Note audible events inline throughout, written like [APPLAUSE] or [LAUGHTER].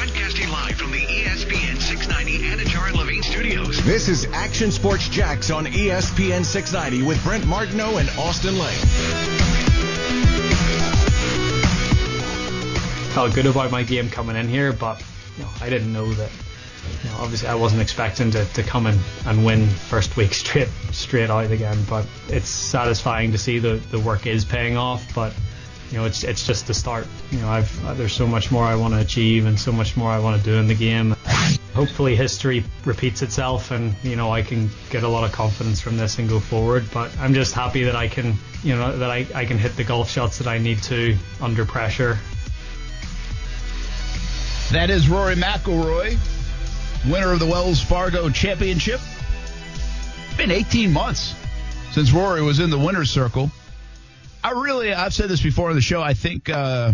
Broadcasting live from the ESPN 690 Anajar Levine studios. This is Action Sports Jax on ESPN 690 with Brent Martineau and Austin Lane. Felt good about my game coming in here, but you know, I didn't know that. You know, obviously, I wasn't expecting to, to come in and win first week [LAUGHS] straight straight out again. But it's satisfying to see the, the work is paying off. But you know, it's it's just the start. You know, I've there's so much more I want to achieve and so much more I want to do in the game. Hopefully, history repeats itself, and you know, I can get a lot of confidence from this and go forward. But I'm just happy that I can, you know, that I, I can hit the golf shots that I need to under pressure. That is Rory McIlroy, winner of the Wells Fargo Championship. It's been 18 months since Rory was in the winner's circle. I really, I've said this before on the show. I think, uh,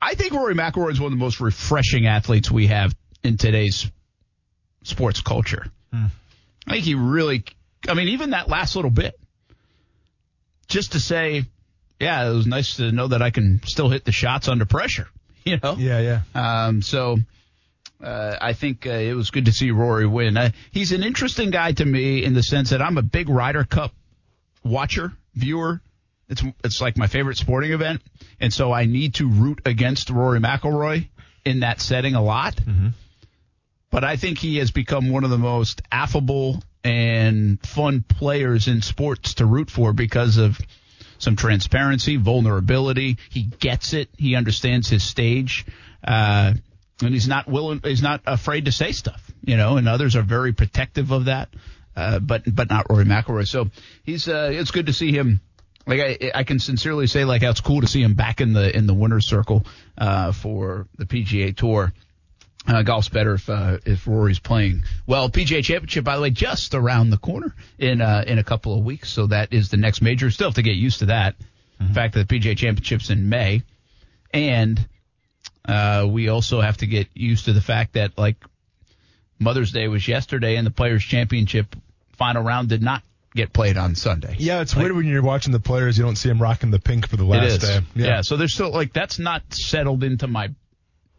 I think Rory McIlroy is one of the most refreshing athletes we have in today's sports culture. I think he really, I mean, even that last little bit, just to say, yeah, it was nice to know that I can still hit the shots under pressure. [LAUGHS] You know, Yeah, yeah. um, so uh, I think uh, it was good to see Rory win. Uh, he's an interesting guy to me in the sense that I'm a big Ryder Cup watcher, viewer. It's it's like my favorite sporting event, and so I need to root against Rory McIlroy in that setting a lot. But I think he has become one of the most affable and fun players in sports to root for because of some transparency, vulnerability. He gets it. He understands his stage. Uh, and he's not willing, he's not afraid to say stuff, you know, and others are very protective of that. Uh, but, but not Rory McIlroy. So he's, uh, it's good to see him. Like I, I can sincerely say, like, how it's cool to see him back in the, in the winner's circle, uh, for the PGA Tour. Uh, golf's better if uh, if Rory's playing well. PGA Championship, by the way, just around the corner in uh, in a couple of weeks, so that is the next major. Still have to get used to that. The fact that the PGA Championship's in May, and uh, we also have to get used to the fact that like Mother's Day was yesterday, and the Players Championship final round did not get played on Sunday. Yeah, it's Like- weird when you're watching the players, you don't see them rocking the pink for the last day. Yeah. So there's still like that's not settled into my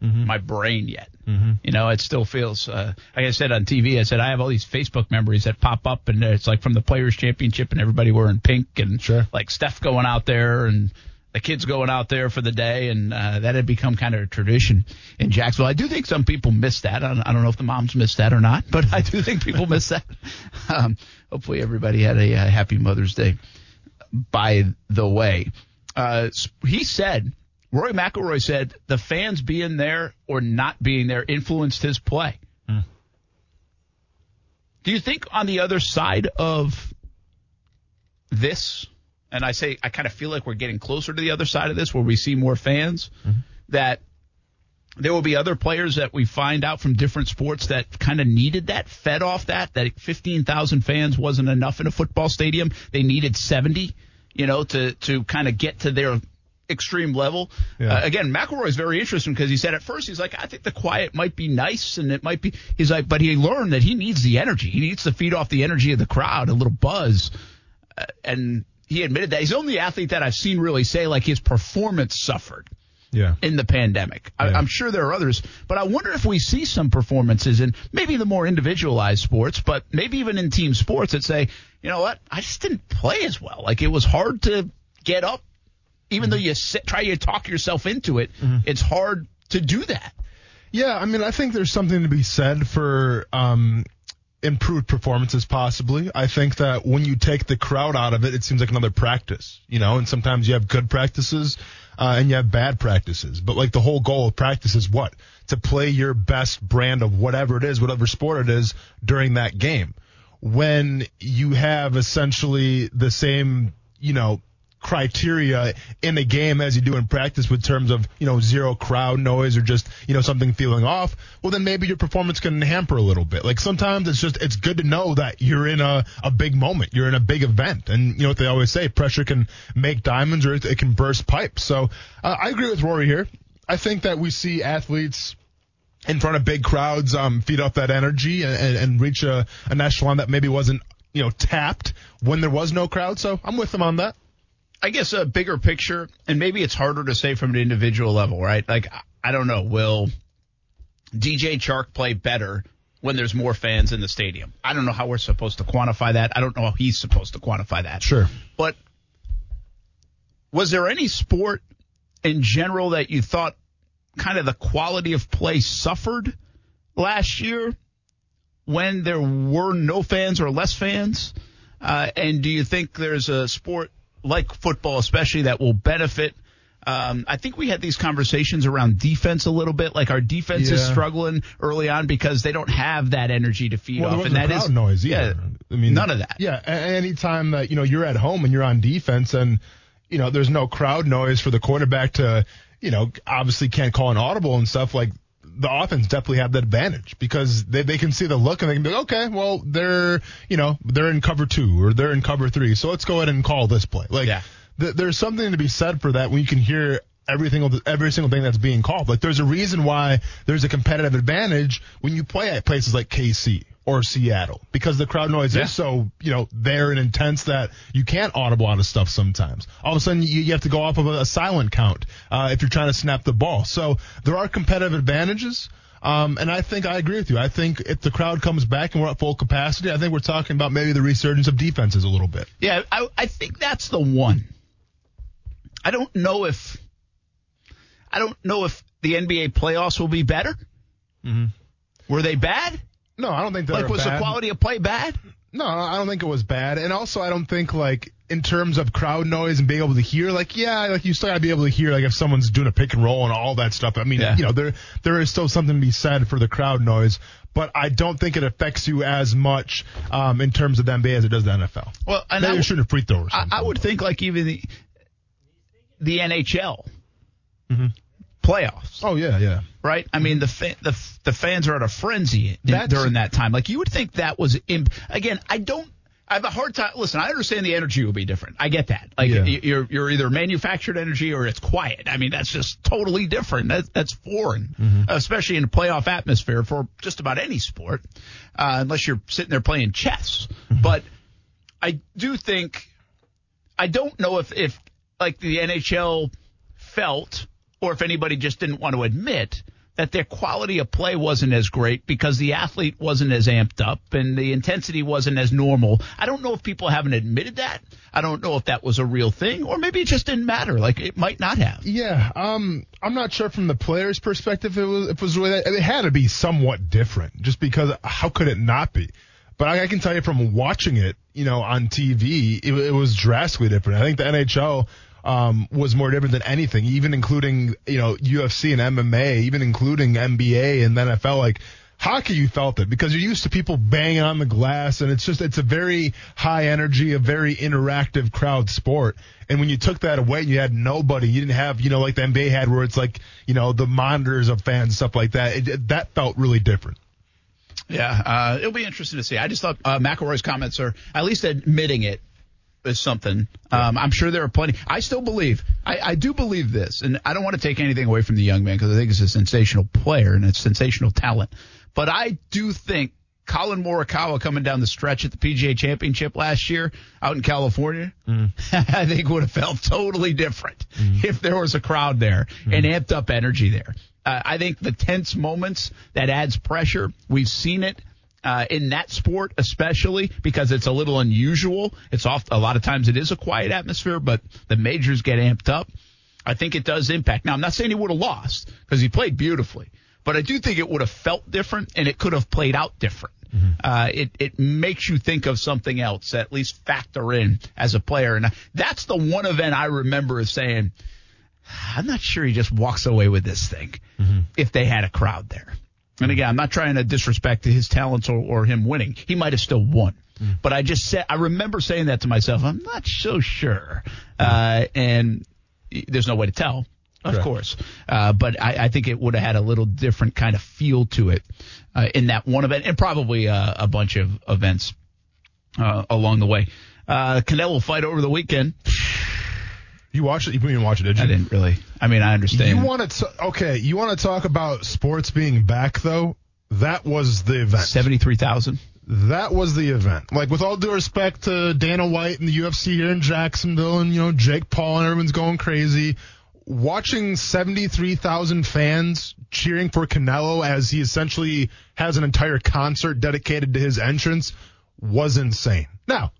my brain yet. You know, it still feels uh, like I said on TV. I said I have all these Facebook memories that pop up, and it's like from the Players Championship, and everybody wearing pink, and Sure. like Steph going out there, and the kids going out there for the day, and uh, that had become kind of a tradition in Jacksonville. I do think some people miss that. I don't, I don't know if the moms miss that or not, [LAUGHS] but I do think people miss that. [LAUGHS] Um, hopefully, everybody had a, uh happy Mother's Day. By the way, uh, he said, Roy McIlroy said, the fans being there or not being there influenced his play. Do you think on the other side of this, and I say I kind of feel like we're getting closer to the other side of this where we see more fans, that there will be other players that we find out from different sports that kind of needed that, fed off that, that 15,000 fans wasn't enough in a football stadium. They needed 70, you know, to, to kind of get to their extreme level. Yeah. Uh, again, McIlroy is very interesting because he said at first, he's like, I think the quiet might be nice and it might be, he's like, but he learned that he needs the energy. He needs to feed off the energy of the crowd, a little buzz. Uh, and he admitted that he's the only athlete that I've seen really say like his performance suffered Yeah. in the pandemic. I, Yeah. I'm sure there are others, but I wonder if we see some performances in maybe the more individualized sports, but maybe even in team sports that say, you know what, I just didn't play as well. Like it was hard to get up, even though you sit, try to talk yourself into it. It's hard to do that. Yeah, I mean, I think there's something to be said for um, improved performances, possibly. I think that when you take the crowd out of it, it seems like another practice, you know, and sometimes you have good practices uh, and you have bad practices. But like the whole goal of practice is what? To play your best brand of whatever it is, whatever sport it is during that game. When you have essentially the same, you know, criteria in the game as you do in practice with terms of, you know, zero crowd noise or just, you know, something feeling off, well then maybe your performance can hamper a little bit. Like sometimes it's just it's good to know that you're in a, a big moment. You're in a big event. And you know what they always say, pressure can make diamonds or it can burst pipes. So uh, I agree with Rory here. I think that we see athletes in front of big crowds um, feed off that energy and, and, and reach a, an echelon that maybe wasn't you know tapped when there was no crowd. So I'm with them on that. I guess a bigger picture, and maybe it's harder to say from an individual level, right? Like I don't know, will DJ Chark play better when there's more fans in the stadium? I don't know how we're supposed to quantify that. I don't know how he's supposed to quantify that. Sure. But was there any sport in general that you thought kind of the quality of play suffered last year when there were no fans or less fans? Uh, and do you think there's a sport like football, especially, that will benefit? Um, I think we had these conversations around defense a little bit. Like our defense is struggling early on because they don't have that energy to feed Well, off, and that crowd is noise Yeah, either. I mean, none of that. Yeah, anytime that you know you're at home and you're on defense and you know there's no crowd noise for the quarterback to you know obviously can't call an audible and stuff like the offense definitely have that advantage because they they can see the look and they can be like, okay, well they're you know they're in cover two or they're in cover three, so let's go ahead and call this play. Like Yeah. th- there's something to be said for that when you can hear everything every single thing that's being called. Like there's a reason why there's a competitive advantage when you play at places like KC or Seattle because the crowd noise Yeah. is so you know there and intense that you can't audible out of stuff sometimes. All of a sudden you, you have to go off of a, a silent count uh, if you're trying to snap the ball. So there are competitive advantages. Um, and I think I agree with you. I think if the crowd comes back and we're at full capacity, I think we're talking about maybe the resurgence of defenses a little bit. Yeah, I, I think that's the one. I don't know if I don't know if the NBA playoffs will be better. Were they bad? No, I don't think they're Like, was bad. the quality of play bad? No, I don't think it was bad. And also, I don't think like in terms of crowd noise and being able to hear, like yeah, like you still gotta be able to hear like if someone's doing a pick and roll and all that stuff. I mean, Yeah. you know, there there is still something to be said for the crowd noise, but I don't think it affects you as much um, in terms of the NBA as it does the NFL. Well, and Maybe I, you're shooting a free throw I. I would think like even the the NHL Mm-hmm. Playoffs, Oh yeah, yeah. right? I mean the fa- the the fans are at a frenzy That's- during that time. Like you would think that was imp- again. I don't. I have a hard time. Listen, I understand the energy will be different. I get that. Like Yeah. you're you're either manufactured energy or it's quiet. I mean that's just totally different. That, that's foreign, Mm-hmm. especially in a playoff atmosphere for just about any sport, uh, unless you're sitting there playing chess. Mm-hmm. But I do think I don't know if if like the NHL felt or if anybody just didn't want to admit that their quality of play wasn't as great because the athlete wasn't as amped up and the intensity wasn't as normal. I don't know if people haven't admitted that. I don't know if that was a real thing or maybe it just didn't matter. Like it might not have. Yeah, um, I'm not sure from the player's perspective it was, it was really. It had to be somewhat different, just because how could it not be? But I, I can tell you from watching it, you know, on TV, it, it was drastically different. I think the NHL um, was more different than anything, even including you know UFC and MMA, even including NBA and the NFL. Like hockey, you felt it because you're used to people banging on the glass, and it's just it's a very high energy, a very interactive crowd sport. And when you took that away, you had nobody. You didn't have you know like the NBA had, where it's like you know the monitors of fans stuff like that. It- that felt really different. Yeah, uh, it'll be interesting to see. I just thought uh, McIlroy's comments are at least admitting it is something. Um, I'm sure there are plenty. I still believe. I, I do believe this, and I don't want to take anything away from the young man because I think he's a sensational player and a sensational talent. But I do think Collin Morikawa coming down the stretch at the PGA Championship last year out in California, [LAUGHS] I think would have felt totally different if there was a crowd there and amped up energy there. Uh, I think the tense moments that adds pressure. We've seen it uh, in that sport, especially because it's a little unusual. It's off a lot of times it is a quiet atmosphere, but the majors get amped up. I think it does impact. Now, I'm not saying he would have lost because he played beautifully, but I do think it would have felt different and it could have played out different. Uh, it it makes you think of something else, at least factor in as a player, and that's the one event I remember as saying, I'm not sure he just walks away with this thing if they had a crowd there. And again, I'm not trying to disrespect his talents or, or him winning. He might have still won. But I just said, I remember saying that to myself. I'm not so sure. Uh, and there's no way to tell, of course. Uh, but I, I think it would have had a little different kind of feel to it uh, in that one event and probably uh, a bunch of events uh, along the way. Uh, Canelo fight over the weekend. You watched it? You didn't watch it, did you? I didn't really. I mean, I understand. You want to okay? You want to talk about sports being back though? That was the event. seventy-three thousand. That was the event. Like with all due respect to Dana White and the UFC here in Jacksonville, and you know Jake Paul and everyone's going crazy. Watching seventy-three thousand fans cheering for Canelo as he essentially has an entire concert dedicated to his entrance was insane. Now,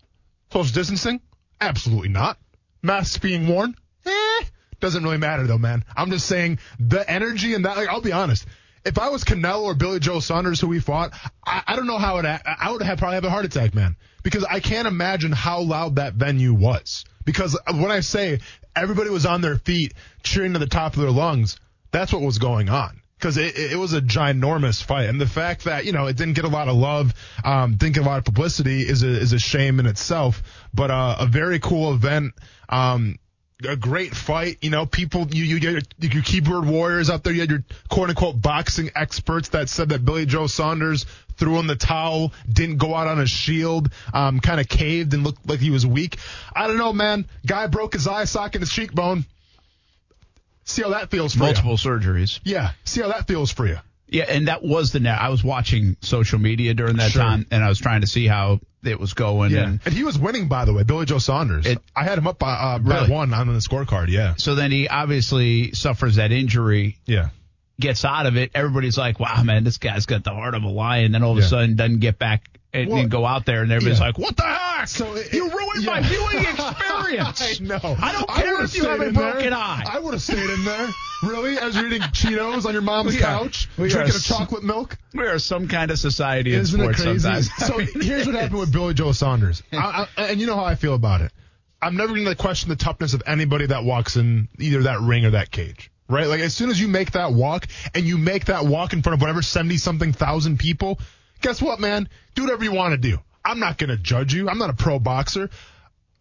social distancing? Absolutely not. Masks being worn? Eh, doesn't really matter though, man. I'm just saying the energy and that. Like, I'll be honest. If I was Canelo or Billy Joe Saunders, who we fought, I, I don't know how it. I would have probably have a heart attack, man, because I can't imagine how loud that venue was. Because when I say everybody was on their feet cheering to the top of their lungs, that's what was going on. Because it, it was a ginormous fight, and the fact that you know it didn't get a lot of love, um, didn't get a lot of publicity is a is a shame in itself. But uh, a very cool event. Um, a great fight. You know, people, you, you get your, keyboard warriors out there. You had your quote unquote boxing experts that said that Billy Joe Saunders threw in the towel, didn't go out on a shield, um, kind of caved and looked like he was weak. I don't know, man. Guy broke his eye socket his cheekbone. See how that feels for Multiple you. surgeries. Yeah. See how that feels for you. Yeah, and that was the net. I was watching social media during that Sure. time, and I was trying to see how it was going. Yeah. And And he was winning, by the way, Billy Joe Saunders. It- I had him up by, uh, by one on the scorecard. Yeah. so then he obviously suffers that injury, Yeah. gets out of it. Everybody's like, "Wow, man, this guy's got the heart of a lion." Then all of Yeah. a sudden, doesn't get back and, Well, and go out there, and everybody's yeah. like, "What the heck? So it- you ruined my viewing [LAUGHS] experience." I know. I don't care would've if you have a in there. broken eye. I would have stayed in there. Really? As you're eating [LAUGHS] Cheetos on your mom's couch, we drinking a chocolate milk. We are some kind of society Isn't it sports crazy? sometimes. [LAUGHS] So here's what happened with Billy Joe Saunders. I, I, and you know how I feel about it. I'm never going to question the toughness of anybody that walks in either that ring or that cage. Right? Like as soon as you make that walk and you make that walk in front of whatever 70 something thousand people, guess what, man? Do whatever you want to do. I'm not going to judge you. I'm not a pro boxer.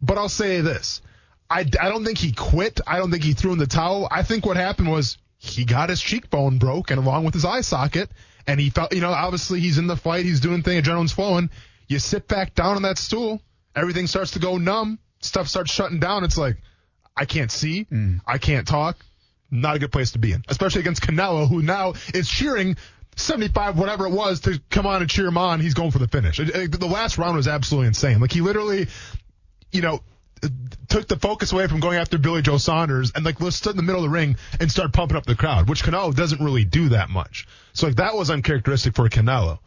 But I'll say this. I, I don't think he quit. I don't think he threw in the towel. I think what happened was he got his cheekbone broke and along with his eye socket. And he felt, you know, obviously he's in the fight. He's doing thing. Adrenaline's flowing. You sit back down on that stool. Everything starts to go numb. Stuff starts shutting down. It's like, I can't see. Mm. I can't talk. Not a good place to be in, especially against Canelo, who now is cheering 75, whatever it was, to come on and cheer him on. He's going for the finish. The last round was absolutely insane. Like he literally, you know, took the focus away from going after Billy Joe Saunders and like stood in the middle of the ring and start pumping up the crowd, which Canelo doesn't really do that much. So like that was uncharacteristic for Canelo.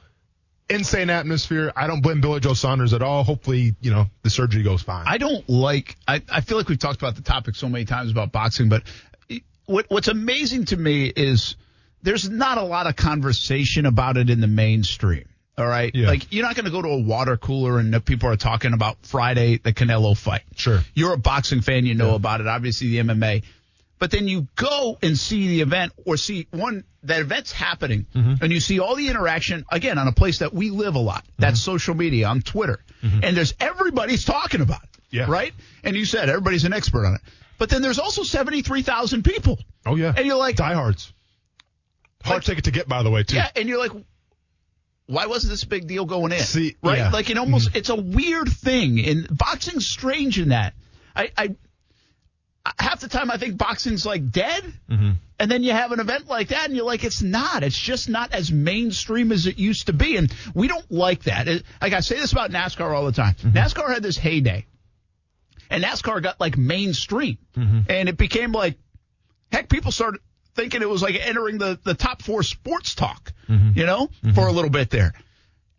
Insane atmosphere. I don't blame Billy Joe Saunders at all. Hopefully, you know, the surgery goes fine. I don't like. I, I feel like we've talked about the topic so many times about boxing, but what what's amazing to me is there's not a lot of conversation about it in the mainstream. All right, Yeah. like you're not going to go to a water cooler and people are talking about Friday the Canelo fight. Sure. You're a boxing fan, you know about it. Obviously the MMA, but then you go and see the event or see one that event's happening Mm-hmm. and you see all the interaction again on a place that we live a lot. That's Mm-hmm. social media on Twitter, and there's everybody's talking about it. Yeah. Right. And you said everybody's an expert on it, but then there's also seventy three thousand people. oh yeah. And you're like, diehards. Hard Like- ticket to get, by the way, too. yeah, and you're like, why wasn't this a big deal going in? See, right? yeah. Like it almost, it's a weird thing, and boxing's strange in that. I, I half the time I think boxing's like dead, Mm-hmm. and then you have an event like that, and you're like, it's not. It's just not as mainstream as it used to be, and we don't like that. It, like I say this about NASCAR all the time. Mm-hmm. NASCAR had this heyday, and NASCAR got like mainstream, Mm-hmm. and it became like heck, people started thinking it was like entering the, the top four sports talk, Mm-hmm. you know, for a little bit there.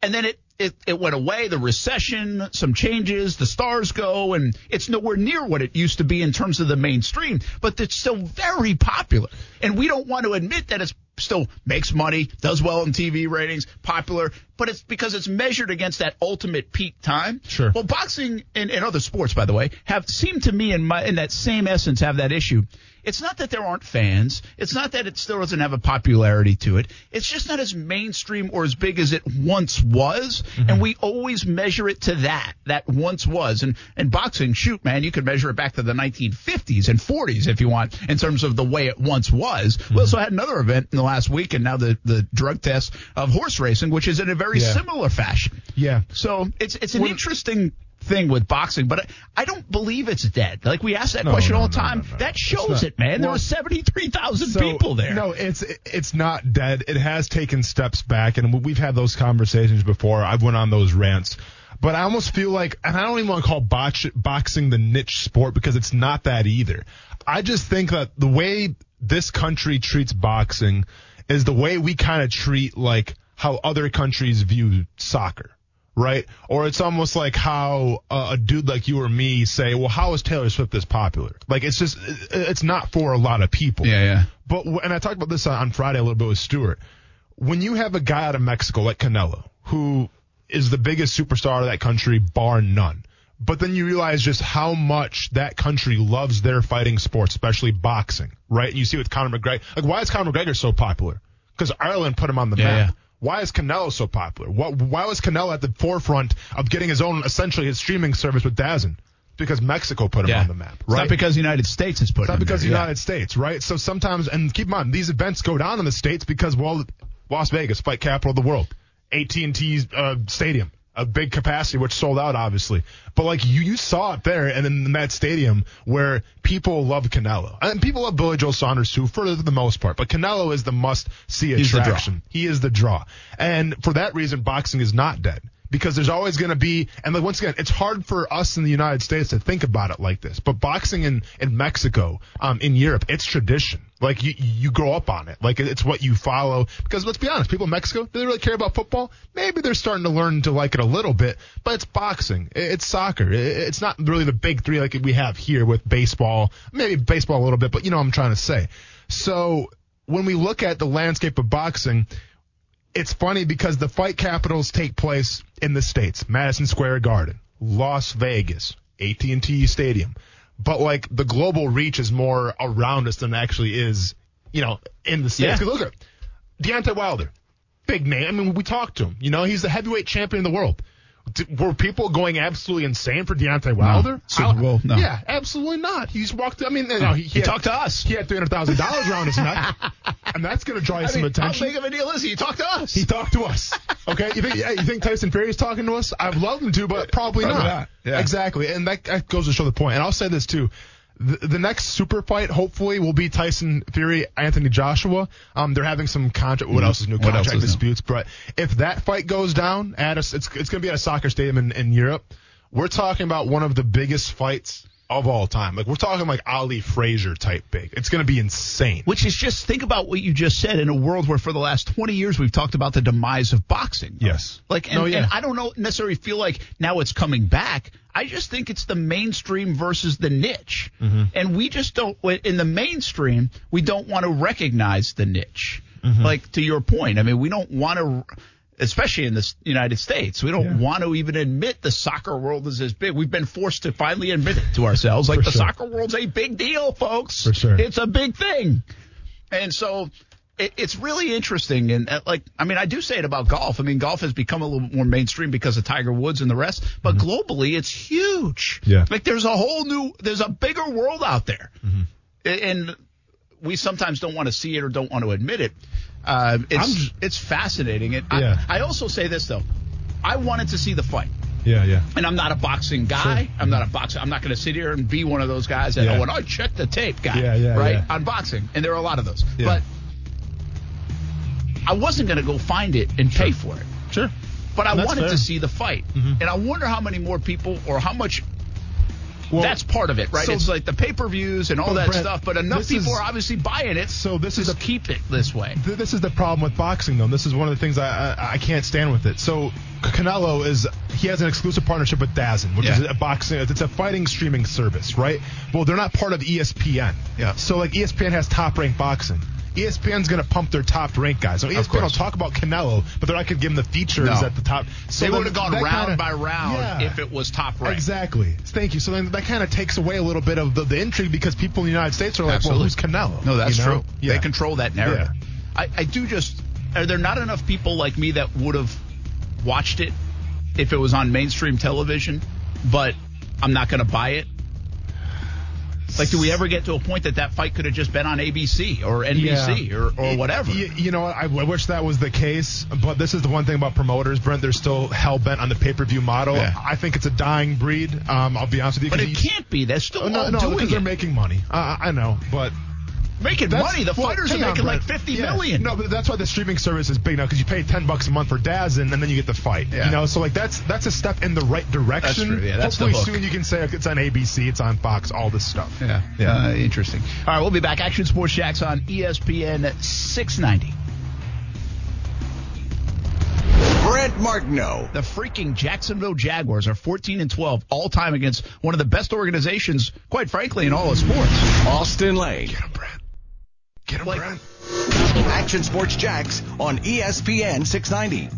And then it, it, it went away, the recession, some changes, the stars go, and it's nowhere near what it used to be in terms of the mainstream, but it's still very popular. And we don't want to admit that it's still makes money, does well in TV ratings, popular, but it's because it's measured against that ultimate peak time. Sure. Well, boxing and, and other sports, by the way, have seemed to me in my in that same essence have that issue. It's not that there aren't fans. It's not that it still doesn't have a popularity to it. It's just not as mainstream or as big as it once was. Mm-hmm. And we always measure it to that, that once was. And, and boxing, shoot, man, you could measure it back to the 1950s and 40s if you want in terms of the way it once was. Mm-hmm. We also had another event in the last week and now the, the drug test of horse racing, which is in a very Yeah. similar fashion. Yeah. So it's it's an interesting thing with boxing, but I, I don't believe it's dead. Like we ask that No, question no, all the no, time. That shows it, man. there were seventy three thousand So, people there. No, it's it's not dead. It has taken steps back, and we've had those conversations before. I've went on those rants, but I almost feel like, and I don't even want to call botch, boxing the niche sport because it's not that either. I just think that the way this country treats boxing is the way we kind of treat like how other countries view soccer. Right? Or it's almost like how uh, a dude like you or me say, well, how is Taylor Swift this popular? Like, it's just, it's not for a lot of people. yeah, yeah. But and I talked about this on Friday a little bit with Stewart. When you have a guy out of Mexico like Canelo, who is the biggest superstar of that country, bar none. But then you realize just how much that country loves their fighting sports, especially boxing, right? And you see with Conor McGregor. Like, why is Conor McGregor so popular? Because Ireland put him on the Yeah, map. yeah. Why is Canelo so popular? What, why was Canelo at the forefront of getting his own, essentially his streaming service with DAZN? Because Mexico put him Yeah. on the map, It's right? not because the United States has put It's it not because the. United States, right? So sometimes, and keep in mind, these events go down in the states because, well, Las Vegas, fight capital of the world, AT&T uh, Stadium, a big capacity, which sold out, obviously. But like you, you saw it there, and in that stadium where people love Canelo, and people love Billy Joe Saunders too, for the most part. But Canelo is the the draw. attraction. He is the draw, and for that reason, boxing is not dead because there's always going to be, and like once again, it's hard for us in the United States to think about it like this. But boxing in in Mexico, um, in Europe, it's tradition. Like you you grow up on it. Like it's what you follow. Because let's be honest, people in Mexico, do they really care about football? Maybe they're starting to learn to like it a little bit. But it's boxing. It's soccer. It's not really the big three like we have here with baseball. Maybe baseball a little bit, but you know what I'm trying to say. So when we look at the landscape of boxing, it's funny because the fight capitals take place in the states madison square garden las vegas at&t stadium. But like the global reach is more around us than actually is you know in the states. Yeah. look at Deontay wilder big name. I mean we talked to him. You know he's the heavyweight champion of the world were people going absolutely insane for Deontay Wilder? Super Bowl, no. Yeah, absolutely not. He's walked. I mean, you know, oh, he, He had- talked to us. He had three hundred thousand dollars around his neck, [LAUGHS] and that's going to draw you some mean, how attention. big of a deal is he? He talked to us. He talked to us. Okay, you think yeah, you think Tyson Fury is talking to us? I'd love him to, but probably, Probably not. not, yeah. Exactly, and that, that goes to show the point. And I'll say this too. The, the next super fight, hopefully, will be Tyson Fury, Anthony Joshua. Um, they're having some contract. What else is new contract is new? disputes? But if that fight goes down at a, it's it's going to be at a soccer stadium in, in Europe. We're talking about one of the biggest fights of all time. Like we're talking like Ali Frazier type big. It's going to be insane. Which is just think about what you just said in a world where for the last 20 years we've talked about the demise of boxing. Yes. Like, and, No, yeah. and I don't know necessarily feel like now it's coming back. I just think it's the mainstream versus the niche. Mm-hmm. And we just don't, in the mainstream, we don't want to recognize the niche. Mm-hmm. Like, to your point, I mean, we don't want to, especially in the United States, we don't Yeah. want to even admit the soccer world is as big. We've been forced to finally admit it to ourselves. Like, For the sure. soccer world's a big deal, folks. For sure. It's a big thing. And so it, it's really interesting. And uh, like, I mean, I do say it about golf. I mean, golf has become a little more mainstream because of Tiger Woods and the rest, but globally it's huge. Mm-hmm. Yeah. Like there's a whole new, there's a bigger world out there. Mm-hmm. And we sometimes don't want to see it or don't want to admit it. Uh, it's, I'm it's fascinating. And Yeah. I, I also say this though. I wanted to see the fight. Yeah, yeah. And I'm not a boxing guy. Sure. I'm not a boxer. I'm not going to sit here and be one of those guys that, Yeah. oh, and I check the tape guy, Yeah, yeah, right? On boxing. And there are a lot of those. But I wasn't going to go find it and pay for it. Sure. But I That's wanted fair. Mm-hmm. to see the fight. And I wonder how many more people or how much Well, that's part of it, right? so- it's like the pay per views and all that Brett, stuff, but enough people is- are obviously buying it. So this is the keep it this way. Th- this is the problem with boxing, though. This is one of the things I, I I can't stand with it. So Canelo is he has an exclusive partnership with DAZN, which is a boxing. It's a fighting streaming service, right? Well, they're not part of ESPN. Yeah. So like ESPN has top ranked boxing. ESPN's going to pump their top ranked guys. So ESPN will talk about Canelo, but they're not going to give him the features No. at the top. So they would have gone round kinda- by round Yeah. if it was top ranked. Exactly. Thank you. So then that kind of takes away a little bit of the, the intrigue because people in the United States are like, Absolutely. well, who's Canelo? No, that's You know? true. Yeah. They control that narrative. I, I do just. Are there not enough people like me that would have watched it if it was on mainstream television, but I'm not going to buy it? Like, do we ever get to a point that that fight could have just been on ABC or NBC or, or whatever? You, you know? I, I wish that was the case, but this is the one thing about promoters, Brent. They're still hell bent on the pay per view model. Yeah. I think it's a dying breed. Um, I'll be honest with you. but it you- can't be. They're still Oh, no, no, doing because it. they're making money. Uh, I know, but making That's- money. The well, fighters are hang on, making like Brett. fifty Yeah. million. No, but that's why the streaming service is big now because you pay ten bucks a month for DAZN and then you get the fight. Yeah. You know, so like that's that's a step in the right direction. That's true, yeah, that's the Hopefully hook. soon you can say okay, it's on ABC, it's on Fox, all this stuff. Yeah, yeah, uh, interesting. All right, we'll be back. Action Sports Jax on ESPN 690. Brent Martineau. The freaking Jacksonville Jaguars are 14 and 12 all time against one of the best organizations, quite frankly, in all of sports. Austin Lane. Get him, Brent. Get him, Like- Brent. Action Sports Jax on ESPN 690.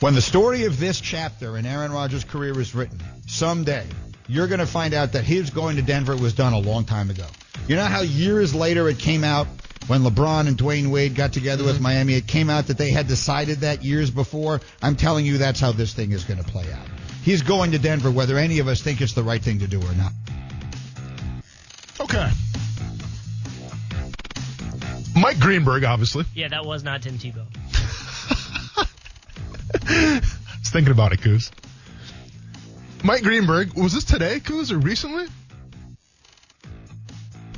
When the story of this chapter in Aaron Rodgers' career is written, someday you're going to find out that his going to Denver was done a long time ago. You know how years later it came out when LeBron and Dwyane Wade got together with mm-hmm. Miami? It came out that they had decided that years before. I'm telling you, that's how this thing is going to play out. He's going to Denver, whether any of us think it's the right thing to do or not. Okay. Mike Greenberg, obviously. Yeah, that was not Tim Tebow. [LAUGHS] I was thinking about it, Coos. Mike Greenberg, was this today, Coos, or recently?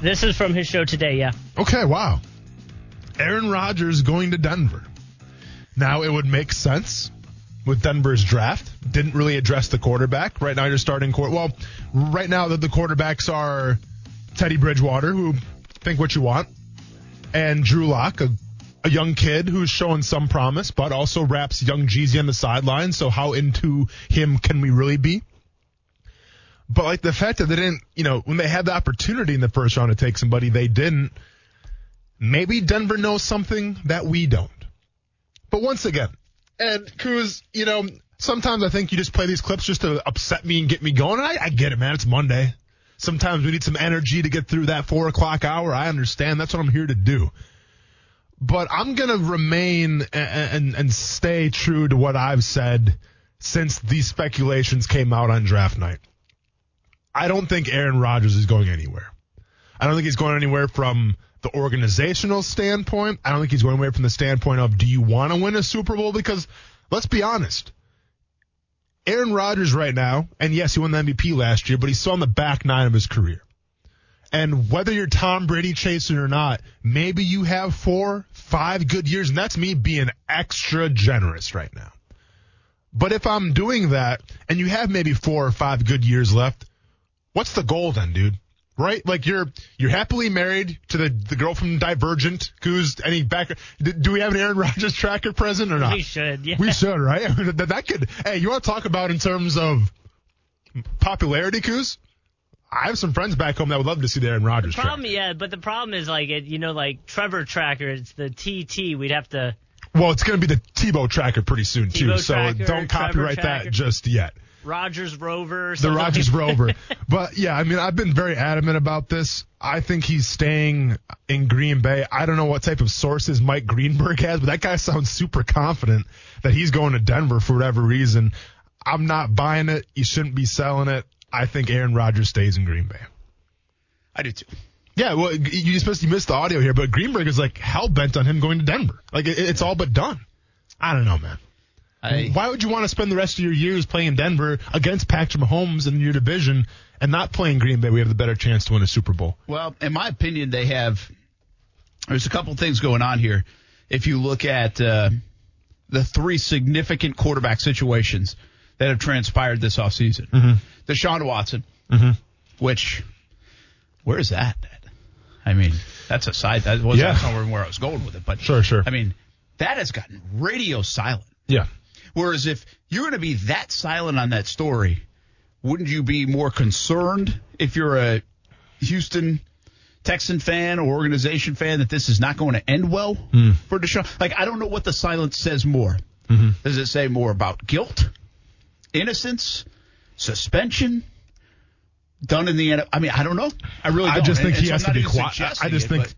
This is from his show today, yeah. Okay, wow. Aaron Rodgers going to Denver. Now it would make sense with Denver's draft. Didn't really address the quarterback. Right now you're starting court. Well, right now that the quarterbacks are Teddy Bridgewater, who think what you want, and Drew Lock, a, a young kid who's showing some promise, but also raps young Jeezy on the sideline. So how into him can we really be? But like the fact that they didn't, you know, when they had the opportunity in the first round to take somebody, they didn't. Maybe Denver knows something that we don't. But once again, and Cruz, you know, sometimes I think you just play these clips just to upset me and get me going. I, I get it, man. It's Monday. Sometimes we need some energy to get through that four o'clock hour. I understand. That's what I'm here to do. But I'm going to remain and, and, and stay true to what I've said since these speculations came out on draft night. I don't think Aaron Rodgers is going anywhere. I don't think he's going anywhere from the organizational standpoint. I don't think he's going away from the standpoint of do you want to win a Super Bowl? Because let's be honest. Aaron Rodgers right now, and yes, he won the MVP last year, but he's still on the back nine of his career. And whether you're Tom Brady chasing or not, maybe you have four, five good years, and that's me being extra generous right now. But if I'm doing that, and you have maybe four or five good years left, what's the goal then, dude? Right? Like you're you're happily married to the the girl from Divergent. Who's any back? Do we have an Aaron [LAUGHS] Rodgers tracker present or not? We should, yeah. We should, right? [LAUGHS] That, that could. Hey, you want to talk about in terms of popularity, Coos? I have some friends back home that would love to see the Aaron Rodgers tracker. Problem, yeah, but the problem is like it, you know, like Trevor Tracker, it's the TT. We'd have to. Well, it's going to be the Tebow tracker pretty soon too, Tebow so don't copyright tracker. that just yet. Rogers Rover. the Rogers that. Rover. [LAUGHS] But yeah, I mean, I've been very adamant about this. I think he's staying in Green Bay. I don't know what type of sources Mike Greenberg has, but that guy sounds super confident that he's going to Denver for whatever reason. I'm not buying it. You shouldn't be selling it. I think Aaron Rodgers stays in Green Bay. I do too. Yeah, well, you just missed, you missed the audio here, but Greenberg is like hell bent on him going to Denver. Like it's all but done. I don't know, man. I, Why would you want to spend the rest of your years playing Denver against Patrick Mahomes in your division and not playing Green Bay? We have the better chance to win a Super Bowl. Well, in my opinion, they have. There's a couple things going on here. If you look at uh, the three significant quarterback situations that have transpired this offseason, Mm-hmm. Deshaun Watson, which, where is that? I mean, that's a side. That wasn't Yeah. somewhere where I was going with it, but Sure, sure. I mean, that has gotten radio silent. Yeah. Whereas if you're going to be that silent on that story, wouldn't you be more concerned if you're a Houston Texan fan or organization fan that this is not going to end well hmm. for Deshaun? Like, I don't know what the silence says more. Mm-hmm. Does it say more about guilt, innocence, suspension? Done in the end. I mean, I don't know. I really don't. I just think And- he and has so to be quiet. I just it, think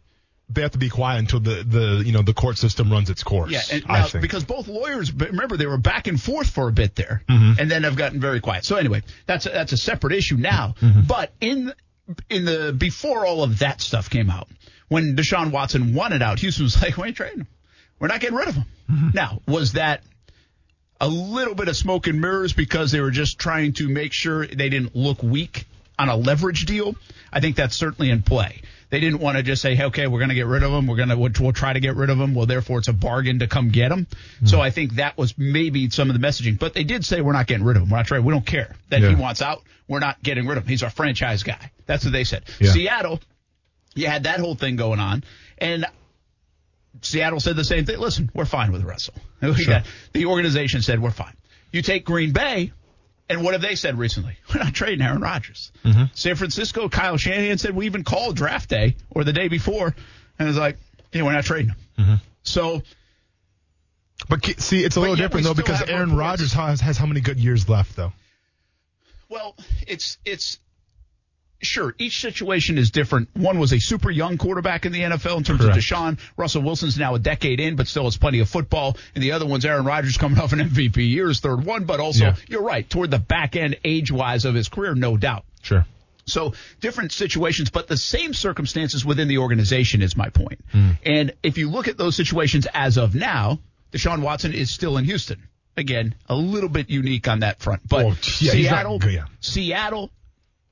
they have to be quiet until the, the you know the court system runs its course. Yeah, and now, because both lawyers, remember, they were back and forth for a bit there, Mm-hmm. and then have gotten very quiet. So anyway, that's a, that's a separate issue now. Mm-hmm. But in in the before all of that stuff came out, when Deshaun Watson wanted out, Houston was [LAUGHS] like, "We ain't trading him. We're not getting rid of him." Mm-hmm. Now, was that a little bit of smoke and mirrors because they were just trying to make sure they didn't look weak on a leverage deal. I think that's certainly in play. They didn't want to just say, hey, okay, we're going to get rid of him. We're going to, we'll, we'll try to get rid of him. Well, therefore it's a bargain to come get him. Hmm. So I think that was maybe some of the messaging, but they did say we're not getting rid of him. We're not trying. We don't care that he wants out. We're not getting rid of him. He's our franchise guy. That's what they said. Yeah. Seattle, you had that whole thing going on and Seattle said the same thing. Listen, we're fine with Russell. [LAUGHS] Got- the organization said we're fine. You take Green Bay, and what have they said recently? [LAUGHS] We're not trading Aaron Rodgers. Mm-hmm. San Francisco, Kyle Shanahan said we even called draft day or the day before, and it's like, yeah, we're not trading him. Mm-hmm. So but see, it's a little different though because Aaron Rodgers has, has how many good years left though? Well, it's it's sure each situation is different. One was a super young quarterback in the NFL in terms Correct. of Deshaun. Russell Wilson's now a decade in, but still has plenty of football. And the other one's Aaron Rodgers coming off an MVP year, his third one, but also Yeah. you're right toward the back end age wise of his career, no doubt. Sure. So different situations, but the same circumstances within the organization is my point. Hmm. And if you look at those situations as of now, Deshaun Watson is still in Houston. Again, a little bit unique on that front, but Well, yeah, he's not Seattle, yeah. Seattle,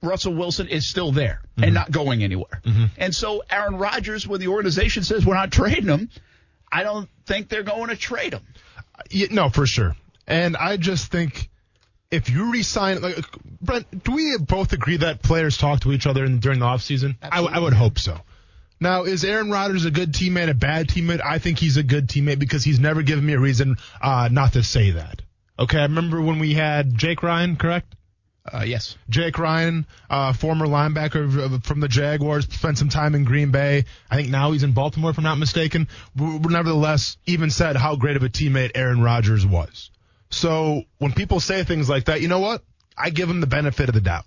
Russell Wilson is still there and mm-hmm. not going anywhere. Mm-hmm. And so Aaron Rodgers, when the organization says we're not trading him, I don't think they're going to trade him. Uh, yeah, no, for sure. And I just think if you resign, like Brent, do we both agree that players talk to each other in, during the offseason? I, I would hope so. Now, is Aaron Rodgers a good teammate, a bad teammate? I think he's a good teammate because he's never given me a reason uh, not to say that. Okay, I remember when we had Jake Ryan, correct? Uh, yes. Jake Ryan, uh, former linebacker from the Jaguars, spent some time in Green Bay. I think now he's in Baltimore, if I'm not mistaken. Nevertheless, even said how great of a teammate Aaron Rodgers was. So when people say things like that, you know what? I give him the benefit of the doubt.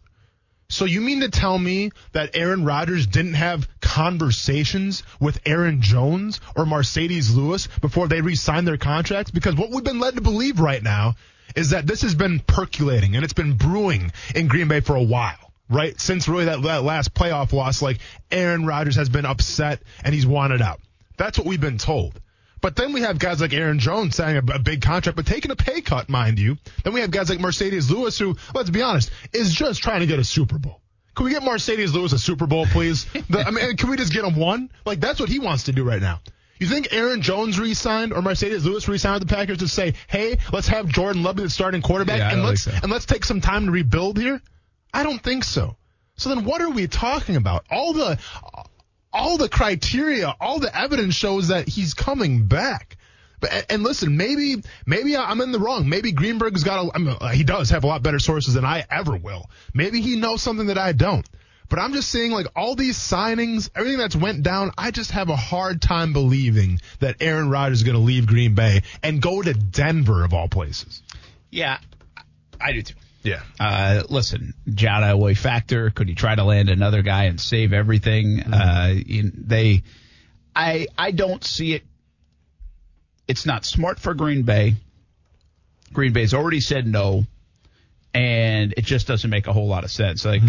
So you mean to tell me that Aaron Rodgers didn't have conversations with Aaron Jones or Marcedes Lewis before they re-signed their contracts? Because what we've been led to believe right now is that this has been percolating and it's been brewing in Green Bay for a while. Right since really that, that last playoff loss, like Aaron Rodgers has been upset and he's wanted out. That's what we've been told. But then we have guys like Aaron Jones signing a, a big contract, but taking a pay cut, mind you. Then we have guys like Marcedes Lewis, who, let's be honest, is just trying to get a Super Bowl. Can we get Marcedes Lewis a Super Bowl, please? [LAUGHS] The- I mean, can we just get him one? Like, that's what he wants to do right now. You think Aaron Jones re-signed or Marcedes Lewis re-signed with the Packers to say, hey, let's have Jordan Love be the starting quarterback Yeah, and let's so. and let's take some time to rebuild here? I don't think so. So then what are we talking about? All the all the criteria, all the evidence shows that he's coming back. But and- listen, maybe maybe I'm in the wrong. Maybe Greenberg's got a, I mean, he does have a lot better sources than I ever will. Maybe he knows something that I don't. But I'm just seeing like all these signings, everything that's went down, I just have a hard time believing that Aaron Rodgers is going to leave Green Bay and go to Denver of all places. Yeah, I do too. Yeah. Uh, listen, John Elway factor. Could he try to land another guy and save everything? Uh, in, they, I, I don't see it. It's not smart for Green Bay. Green Bay's already said no, and it just doesn't make a whole lot of sense. Like,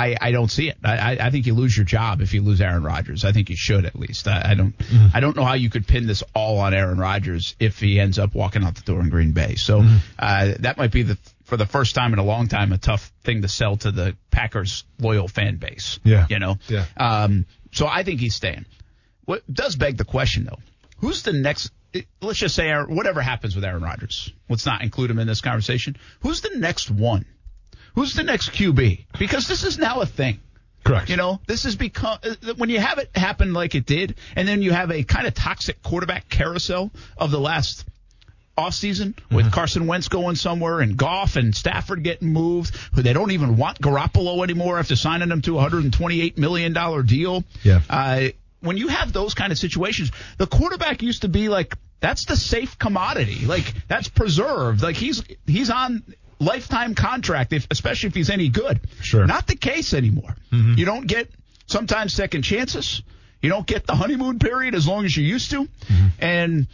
I, I don't see it. I, I- think you lose your job if you lose Aaron Rodgers. I think you should at least. I, I don't. I don't know how you could pin this all on Aaron Rodgers if he ends up walking out the door in Green Bay. So uh, that might be the for the first time in a long time a tough thing to sell to the Packers loyal fan base. Yeah. you know. Yeah. Um. So I think he's staying. What does beg the question though? Who's the next? Let's just say Aaron- whatever happens with Aaron Rodgers. Let's not include him in this conversation. Who's the next one? Who's the next QB? Because this is now a thing. Correct. You know, this has become uh, when you have it happen like it did, and then you have a kind of toxic quarterback carousel of the last offseason with Carson Wentz going somewhere and Goff and Stafford getting moved, who they don't even want Garoppolo anymore after signing them to a $128 million deal. Yeah. Uh, when you have those kind of situations, the quarterback used to be like, that's the safe commodity. Like, that's preserved. Like, he's, he's on lifetime contract, if, especially if he's any good. Sure. Not the case anymore. Mm-hmm. You don't get sometimes second chances. You don't get the honeymoon period as long as you used to. Mm-hmm. And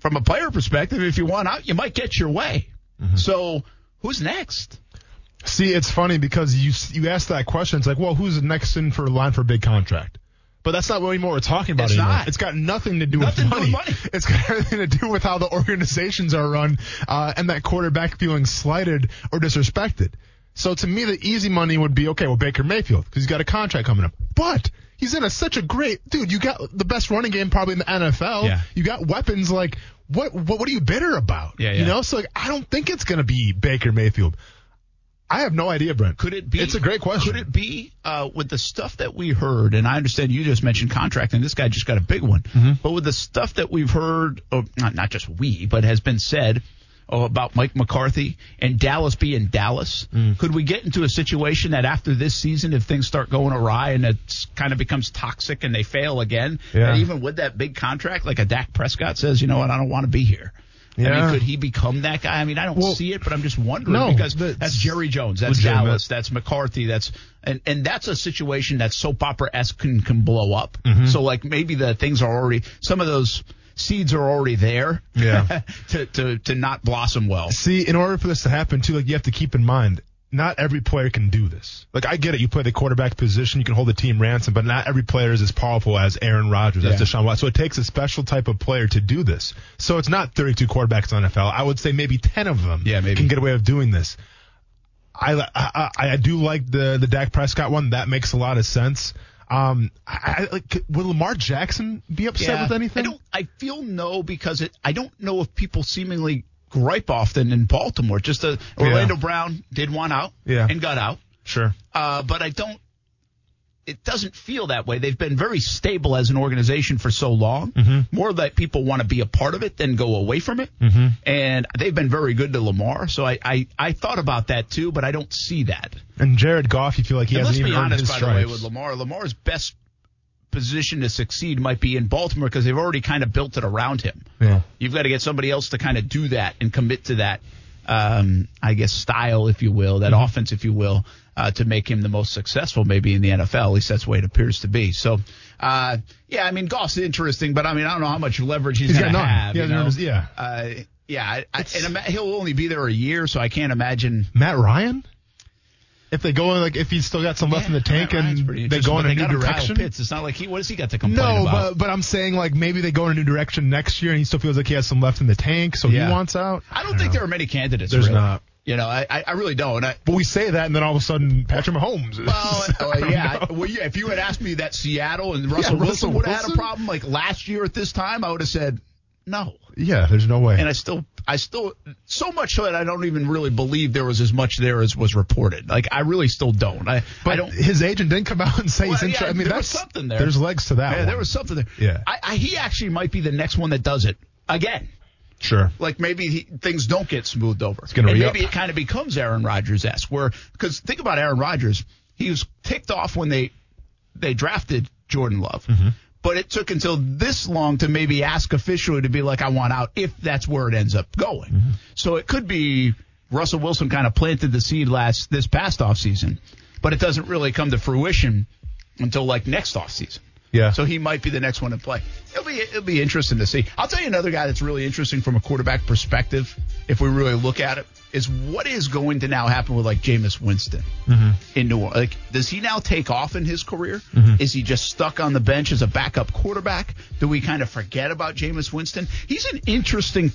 from a player perspective, if you want out, you might get your way. Mm-hmm. So who's next? See, it's funny because you you ask that question. It's like, well, who's next in for line for a big contract? But that's not what we're talking about It's anymore. not. It's got nothing to do Nothing with do money. with money. [LAUGHS] It's got everything to do with how the organizations are run uh, and that quarterback feeling slighted or disrespected. So to me, the easy money would be okay. Well, Baker Mayfield because he's got a contract coming up, but he's in a such a great dude. You got the best running game probably in the NFL. Yeah. You got weapons like what? What, what are you bitter about? Yeah, yeah. You know, so like I don't think it's gonna be Baker Mayfield. I have no idea, Brent. Could it be? It's a great question. Could it be uh, with the stuff that we heard? And I understand you just mentioned contract, and this guy just got a big one. Mm-hmm. But with the stuff that we've heard, or not not just we, but has been said oh, about Mike McCarthy and Dallas being Dallas, Mm. could we get into a situation that after this season, if things start going awry and it kind of becomes toxic and they fail again, Yeah. and even with that big contract, like a Dak Prescott says, you know what, I don't want to be here. I mean, could he become that guy? I mean, I don't Well, see it, but I'm just wondering no, because that's that's Jerry Jones, that's legitimate. Dallas, that's McCarthy, that's and and that's a situation that soap opera esque can can blow up. Mm-hmm. So like maybe the things are already some of those seeds are already there. Yeah. [LAUGHS] to to to not blossom well. See, in order for this to happen too, like you have to keep in mind, not every player can do this. Like I get it, you play the quarterback position, you can hold the team ransom, but not every player is as powerful as Aaron Rodgers, as Yeah. Deshaun Watson. So it takes a special type of player to do this. So it's not 32 quarterbacks in the NFL. I would say maybe 10 of them Yeah, maybe. can get away with doing this. I, I I do like the the Dak Prescott one. That makes a lot of sense. Um, I, I like will Lamar Jackson be upset with anything? I don't. I feel no because it. I don't know if people seemingly gripe often in Baltimore. Just a, Orlando Brown did one out Yeah. and got out. Sure. Uh, but I don't. It doesn't feel that way. They've been very stable as an organization for so long. Mm-hmm. More that people want to be a part of it than go away from it. Mm-hmm. And they've been very good to Lamar. So I, I, I thought about that too, but I don't see that. And Jared Goff, you feel like he And hasn't be even earned honest, his by the way, stripes. with Lamar. Lamar's best position to succeed might be in Baltimore because they've already kind of built it around him. Yeah. You've got to get somebody else to kind of do that and commit to that, um, I guess, style, if you will, that Mm-hmm. offense, if you will, uh, to make him the most successful maybe in the NFL. At least that's the way it appears to be. So, uh, yeah, I mean, Goff's interesting, but I mean, I don't know how much leverage he's, He's going to have. You know? yeah. Uh, yeah, I, I, and he'll only be there a year, so I can't imagine. Matt Ryan? If they go in, like if he's still got some left in the tank and they go in a they new got him Kyle direction. Pitts. It's not like he. What has he got to complain No, about? but but I'm saying like maybe they go in a new direction next year and he still feels like he has some left in the tank, so Yeah. he wants out. I don't think there are many candidates. There's really. not. You know, I, I I really don't. I, But we say that and then all of a sudden Patrick Mahomes. Is, well, [LAUGHS] uh, yeah, know. well, yeah. If you had asked me that Seattle and Russell Russell Wilson would have had a problem like last year at this time, I would have said no. yeah, there's no way. And I still, I still, so much so that I don't even really believe there was as much there as was reported. Like I really still don't. I, but I don't. his agent didn't come out and say Well, he's interested. yeah, I mean, there was that's something there. There's legs to that. Yeah, one. there was something there. Yeah. I, I, he actually might be the next one that does it again. sure. like maybe he, things don't get smoothed over. It's gonna and re-up. maybe it kind of becomes Aaron Rodgers esque, where because think about Aaron Rodgers, he was ticked off when they they drafted Jordan Love, Mm-hmm. But it took until this long to maybe ask officially to be like, I want out, if that's where it ends up going. Mm-hmm. So it could be Russell Wilson kind of planted the seed last this past offseason, but it doesn't really come to fruition until like next offseason. Yeah. So he might be the next one in play. It'll be it'll be interesting to see. I'll tell you another guy that's really interesting from a quarterback perspective, if we really look at it, is what is going to now happen with like Jameis Winston mm-hmm. in New Orleans. Like, does he now take off in his career? Mm-hmm. Is he just stuck on the bench as a backup quarterback? Do we kind of forget about Jameis Winston? He's an interesting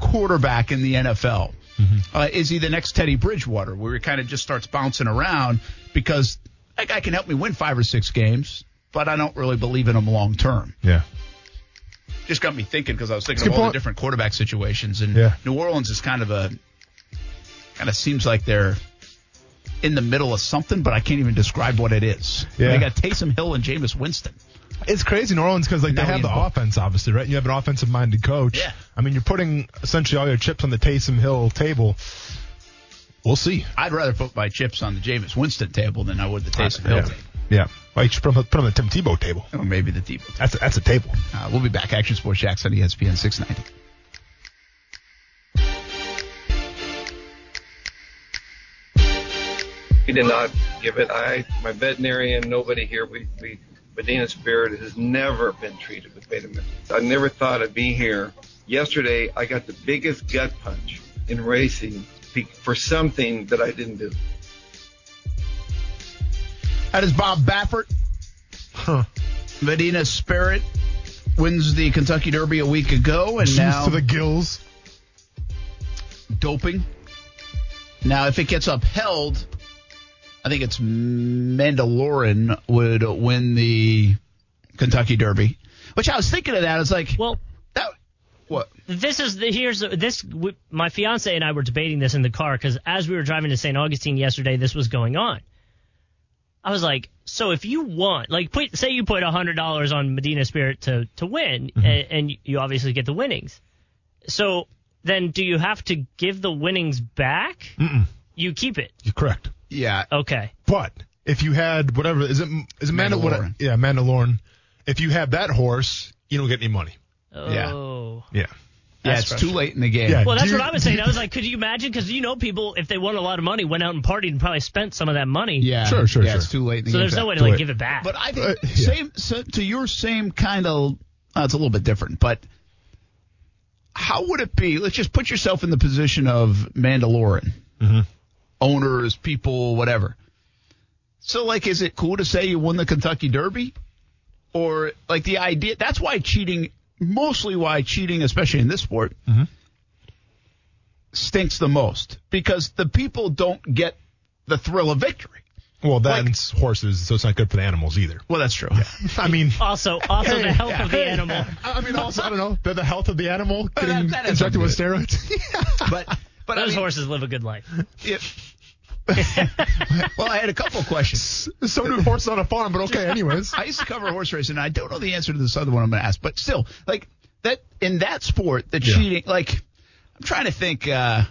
quarterback in the NFL. Mm-hmm. Uh, is he the next Teddy Bridgewater, where he kind of just starts bouncing around because that guy can help me win five or six games, but I don't really believe in him long term. Yeah. Just got me thinking because I was thinking of all point. the different quarterback situations, and Yeah. New Orleans is kind of a kind of seems like they're in the middle of something, but I can't even describe what it is. Yeah. They got Taysom Hill and Jameis Winston. It's crazy New Orleans because like they have the offense, obviously, right? You have an offensive minded coach. Yeah. I mean, you're putting essentially all your chips on the Taysom Hill table. We'll see. I'd rather put my chips on the Jameis Winston table than I would the Taysom Hill yeah. table. Yeah. Well, you should put, 'em- put 'em on the Tim Tebow table. Or maybe the Tebow. That's a, that's a table. Uh, we'll be back. Action Sports Jax on ESPN 690. He did not give it. I, my veterinarian, nobody here, we, we, Medina Spirit has never been treated with Betamax. I never thought I'd be here. Yesterday, I got the biggest gut punch in racing for something that I didn't do. That is Bob Baffert. Huh. Medina Spirit wins the Kentucky Derby a week ago, and Juice now to the gills. doping. Now, if it gets upheld, I think it's Mandalorian would win the Kentucky Derby. Which I was thinking of that. I was like, Well, that what? this is the here's this. w- My fiance and I were debating this in the car because as we were driving to St. Augustine yesterday, this was going on. I was like, so if you want, like, put say you put hundred dollars on Medina Spirit to to win, mm-hmm. and, and you obviously get the winnings. So then, do you have to give the winnings back? Mm-mm. You keep it. You're correct. Yeah, Okay. But if you had whatever is it is it Mandal- what- Mandalorian. yeah Mandalorian. If you had that horse, you don't get any money. Oh. Yeah. yeah. That's It's too late in the game. Yeah. Well, that's Do what I was saying. I was like, could you imagine? Because you know, people if they won a lot of money, went out and partied and probably spent some of that money. yeah, Sure, sure, yeah, sure. It's too late in the So game. there's no way to like give it back. But I think Uh, yeah. same so, to your same kind of. Uh, it's a little bit different, but how would it be? Let's just put yourself in the position of Mandalorian Mm-hmm. owners, people, whatever. So, like, is it cool to say you won the Kentucky Derby, or like the idea? That's why cheating, mostly why cheating, especially in this sport, Mm-hmm. stinks the most because the people don't get the thrill of victory. Well, Like- that's horses, so it's not good for the animals either. Well, that's true. I mean, [LAUGHS] also, also the health of the Hey, animal. [LAUGHS] I mean, also, I don't know, the, the health of the animal getting that has injected with something steroids. [LAUGHS] But but I Those mean, horses live a good life. If, [LAUGHS] well, I had a couple questions. so do horses on a farm, but okay, anyways. [LAUGHS] I used to cover horse racing, and I don't know the answer to this other one I'm going to ask, but still, like that in that sport, the Yeah. cheating, like I'm trying to think. uh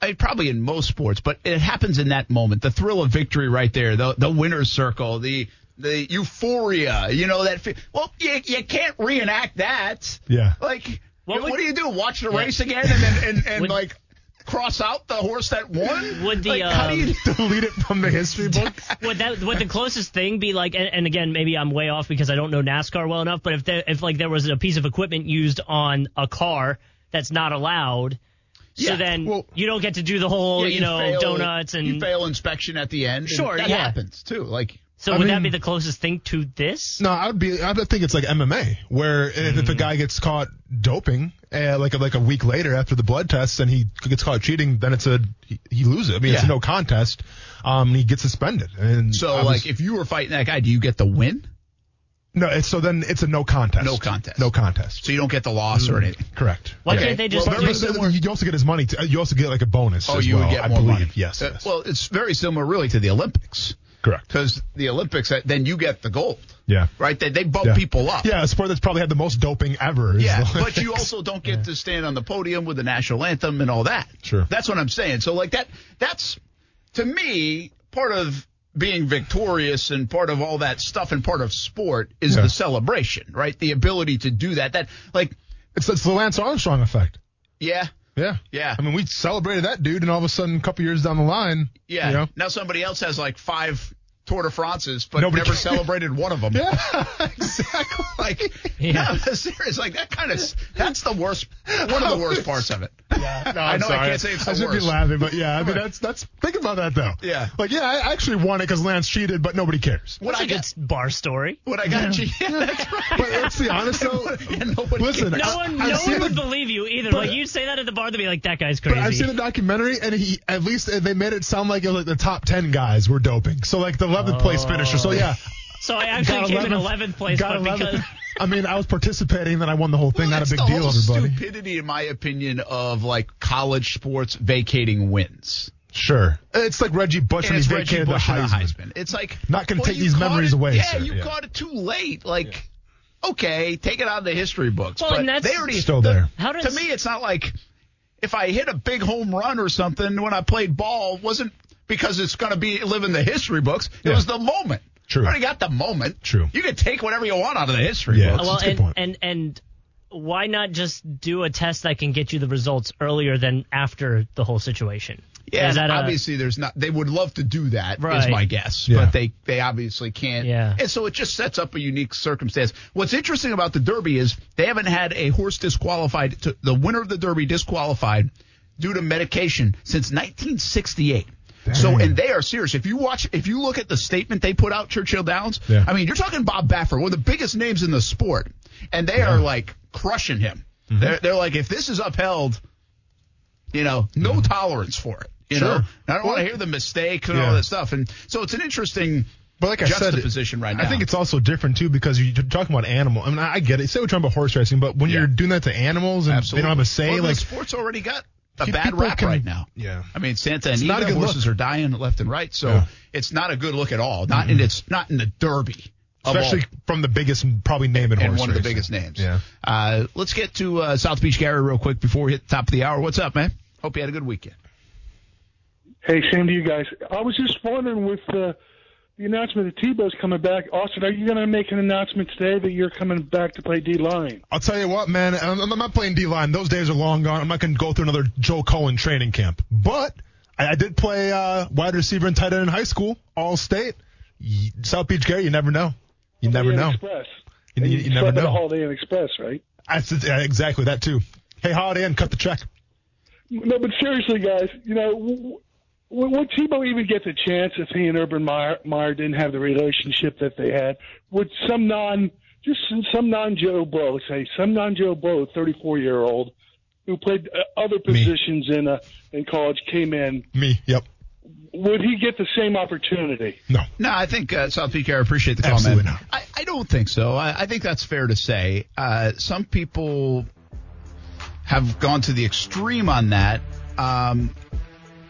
I mean, probably in most sports, but it happens in that moment. The thrill of victory, right there, the the winner's circle, the the euphoria. You know that. fe- Well, you you can't reenact that. Yeah. Like, What what, do you do? Watch the Yeah. race again, and then and, and Would- like cross out the horse that won? Would the, like, how do you? Um, delete it from the history book. [LAUGHS] Would that would the closest thing be like? And, and again, maybe I'm way off because I don't know NASCAR well enough. But if there, if like there was a piece of equipment used on a car that's not allowed, so Yeah, then well- you don't get to do the whole Yeah, you know fail- donuts and you fail inspection at the end. Sure, that yeah. happens too. Like so I would that be the closest thing to this? No, I would be. I would think it's like MMA, where if, if a guy gets caught doping, uh, like a, like a week later after the blood test, and he gets caught cheating, then it's a he, he loses. I mean, it's a no contest. Um, he gets suspended. And so, was- like if you were fighting that guy, do you get the win? no, it's, so then it's a no contest. No contest. No contest. So you don't get the loss or anything. Correct. Why Okay. can't they just Well, do- but similar- you also get his money. T- you also get like a bonus. Oh, as you well, would get I more believe. money. Yes. Uh, yes. well, it's very similar, really, to the Olympics correct. because the Olympics, uh, then you get the gold, Yeah. right? They they bump Yeah. people up. Yeah, a sport that's probably had the most doping ever. Yeah, but you also don't get [LAUGHS] to stand on the podium with the national anthem and all that. Sure. That's what I'm saying. So like that that's to me part of being victorious and part of all that stuff and part of sport is Yeah. the celebration, right? The ability to do that. That like It's, it's the Lance Armstrong effect. yeah, Yeah. Yeah. I mean, we celebrated that dude, and all of a sudden, a couple years down the line, yeah. you know, Now somebody else has like five Tour de France's, but Nobody never cares. [LAUGHS] celebrated one of them. yeah, [LAUGHS] exactly. Like, [LAUGHS] Yeah. no, serious. Like that kind of, that's the worst, one of the worst parts of it. Yeah, no, I I'm know I can't say it's I the should worst. be laughing, but yeah, I mean that's that's think about that though. Yeah. like yeah, I actually won it because Lance cheated, but nobody cares. What That's I a good got, bar story. what I got, yeah, that's right. But let's be honest though. And nobody Listen, cares. No I- one, I've no one would the- believe you either. but- like you'd say that at the bar, they'd be like, "That guy's crazy." But. I've seen the documentary, and he at least they made it sound like it was like the top ten guys were doping. So like the 11th place finisher. So yeah, so I actually got came in 11th 11th place, got but 11th. because I mean, I was participating, then I won the whole thing. Well, Not a big the deal, whole everybody. Stupidity, in my opinion, of like college sports vacating wins. Sure. It's like Reggie Bush And when it's he Reggie vacated the Bush the Heisman. Heisman. It's like Not gonna well, take these memories it- away, Yeah, sir. you Yeah. caught it too late. Like, okay, take it out of the history books. Well, but and that's- they already Still the- there. How does- to me, it's not like if I hit a big home run or something when I played ball wasn't because it's going to be live in the history books. It Yeah. was the moment. True. You already got the moment. True. You can take whatever you want out of the history Yeah. books. well, That's a good and, point. and and why not just do a test that can get you the results earlier than after the whole situation? Yeah, Is that and a- obviously there's not. They would love to do that, is Right. my guess, Yeah. but they they obviously can't. Yeah. and so it just sets up a unique circumstance. What's interesting about the Derby is they haven't had a horse disqualified, to, the winner of the Derby disqualified due to medication since 1968. So, and they are serious. If you watch, if you look at the statement they put out, Churchill Downs, Yeah. I mean, you're talking Bob Baffert, one of the biggest names in the sport, and they are like crushing him. Mm-hmm. They're, they're like, if this is upheld, you know, no tolerance for it. You Mm-hmm. Sure. know, I don't want to hear the mistake and Yeah. all that stuff. And so it's an interesting But like I said, juxtaposition right now. I think it's also different too because you're talking about animal. I mean, I get it. Say we're talking about horse racing, but when Yeah. you're doing that to animals and Absolutely. they don't have a say, well, like sport's already got a Pe- bad people rap can- right now. yeah. I mean, Santa It's not Anita a horses look. are dying left and right, so Yeah. it's not a good look at all. Not in it's not in the Derby, especially all- from the biggest, probably name in and horse one of the biggest names. Yeah. Uh, let's get to uh, South Beach Gary real quick before we hit the top of the hour. What's up, man? Hope you had a good weekend. Hey, same to you guys. I was just wondering with uh, the announcement that Tebow's coming back, Austin, are you going to make an announcement today that you're coming back to play D line? I'll tell you what, man. I'm, I'm not playing D line. Those days are long gone. I'm not going to go through another Joe Cohen training camp. But I, I did play uh, wide receiver and tight end in high school, all state. South Beach Gary, you never know. You never Holiday know. Express. You, you- you never know. Holiday Inn Express, right? That's, yeah, exactly that too. Hey, Holiday Inn, cut the check. No, but seriously, guys, you know, would Tebow even get the chance if he and Urban Meyer, Meyer didn't have the relationship that they had? Would some non, just some- some non Joe Blow, say some non Joe Blow, 34 year old, who played uh, other positions in uh, in college, came in, Me, yep. would he get the same opportunity? No. No, I think uh, South Beach. I appreciate the comment. Absolutely not. I, I don't think so. I, I think that's fair to say. Uh, some people have gone to the extreme on that. Um,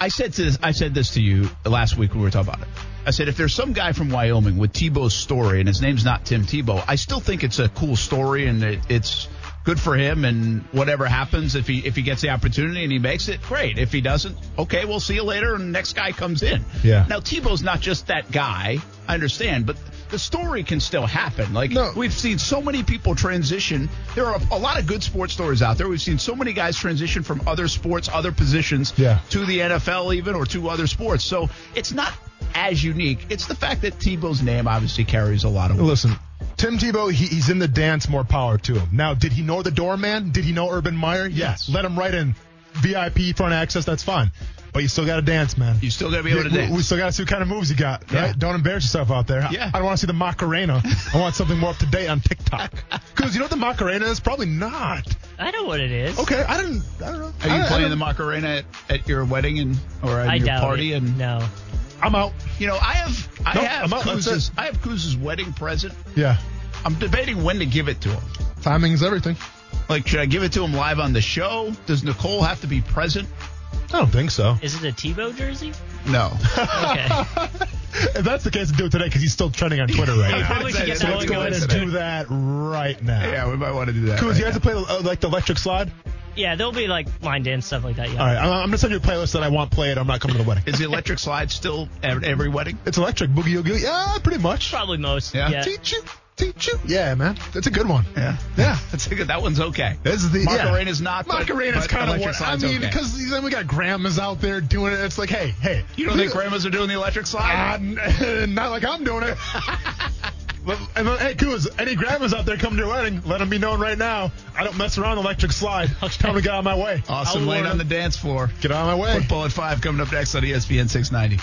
I said to this, I said this to you last week when we were talking about it. I said if there's some guy from Wyoming with Tebow's story and his name's not Tim Tebow, I still think it's a cool story and it, it's good for him. And whatever happens, if he if he gets the opportunity and he makes it, great. If he doesn't, okay, we'll see you later. And the next guy comes in. Yeah. Now Tebow's not just that guy. I understand, but the story can still happen. Like No. we've seen so many people transition. There are a lot of good sports stories out there. We've seen so many guys transition from other sports, other positions Yeah. to the NFL even or to other sports. So it's not as unique. It's the fact that Tebow's name obviously carries a lot of weight. Listen, Tim Tebow, he, he's in the dance. More power to him. Now, did he know the doorman? Did he know Urban Meyer? Yes. Let him right in. VIP front access. That's fine. But you still got to dance, man. You still got to be able to we, dance. we still got to see what kind of moves you got. Yeah. Don't embarrass yourself out there. Yeah. I don't want to see the Macarena. I want something more up to date on TikTok. [LAUGHS] Because you know what the Macarena is? Probably not. I know what it is. Okay, I didn't. I don't know. Are you I, I playing the Macarena at, at your wedding and or at I your doubt party? it. And no. I'm out. you know, I have I Nope, have I'm out. Kuz's. I have Kuz's wedding present. Yeah. I'm debating when to give it to him. Timing is everything. Like, should I give it to him live on the show? Does Nicole have to be present? I don't think so. Is it a Tebow jersey? No. Okay. [LAUGHS] If that's the case, do it today because he's still trending on Twitter right [LAUGHS] now. probably should get So that let's one go ahead and today. do that right now. yeah, we might want to do that. Kuz, right you have to play uh, like the electric slide. Yeah, there'll be like line dance stuff like that. Yeah. All right, I'm, I'm gonna send you a playlist that I want played. I'm not coming to the wedding. Is the electric slide still at every wedding? It's electric boogie oogie. Yeah, pretty much. Probably most. Yeah. Yeah. Teach you, teach you. Yeah, man, that's a good one. Yeah. Yeah. [LAUGHS] That's a good. That one's okay. This is the Macarena's not. but- Macarena's kind of what I mean okay. because then we got grandmas out there doing it. It's like, hey, hey, You don't think grandmas are doing the electric slide? Uh, [LAUGHS] not like I'm doing it. [LAUGHS] But- and then, hey, Kuz, any grandmas out there coming to your wedding, let them be known right now. I don't mess around electric slide. Tell me to get out of my way. awesome lane on the dance floor. Get out of my way. Football at five coming up next on ESPN 690.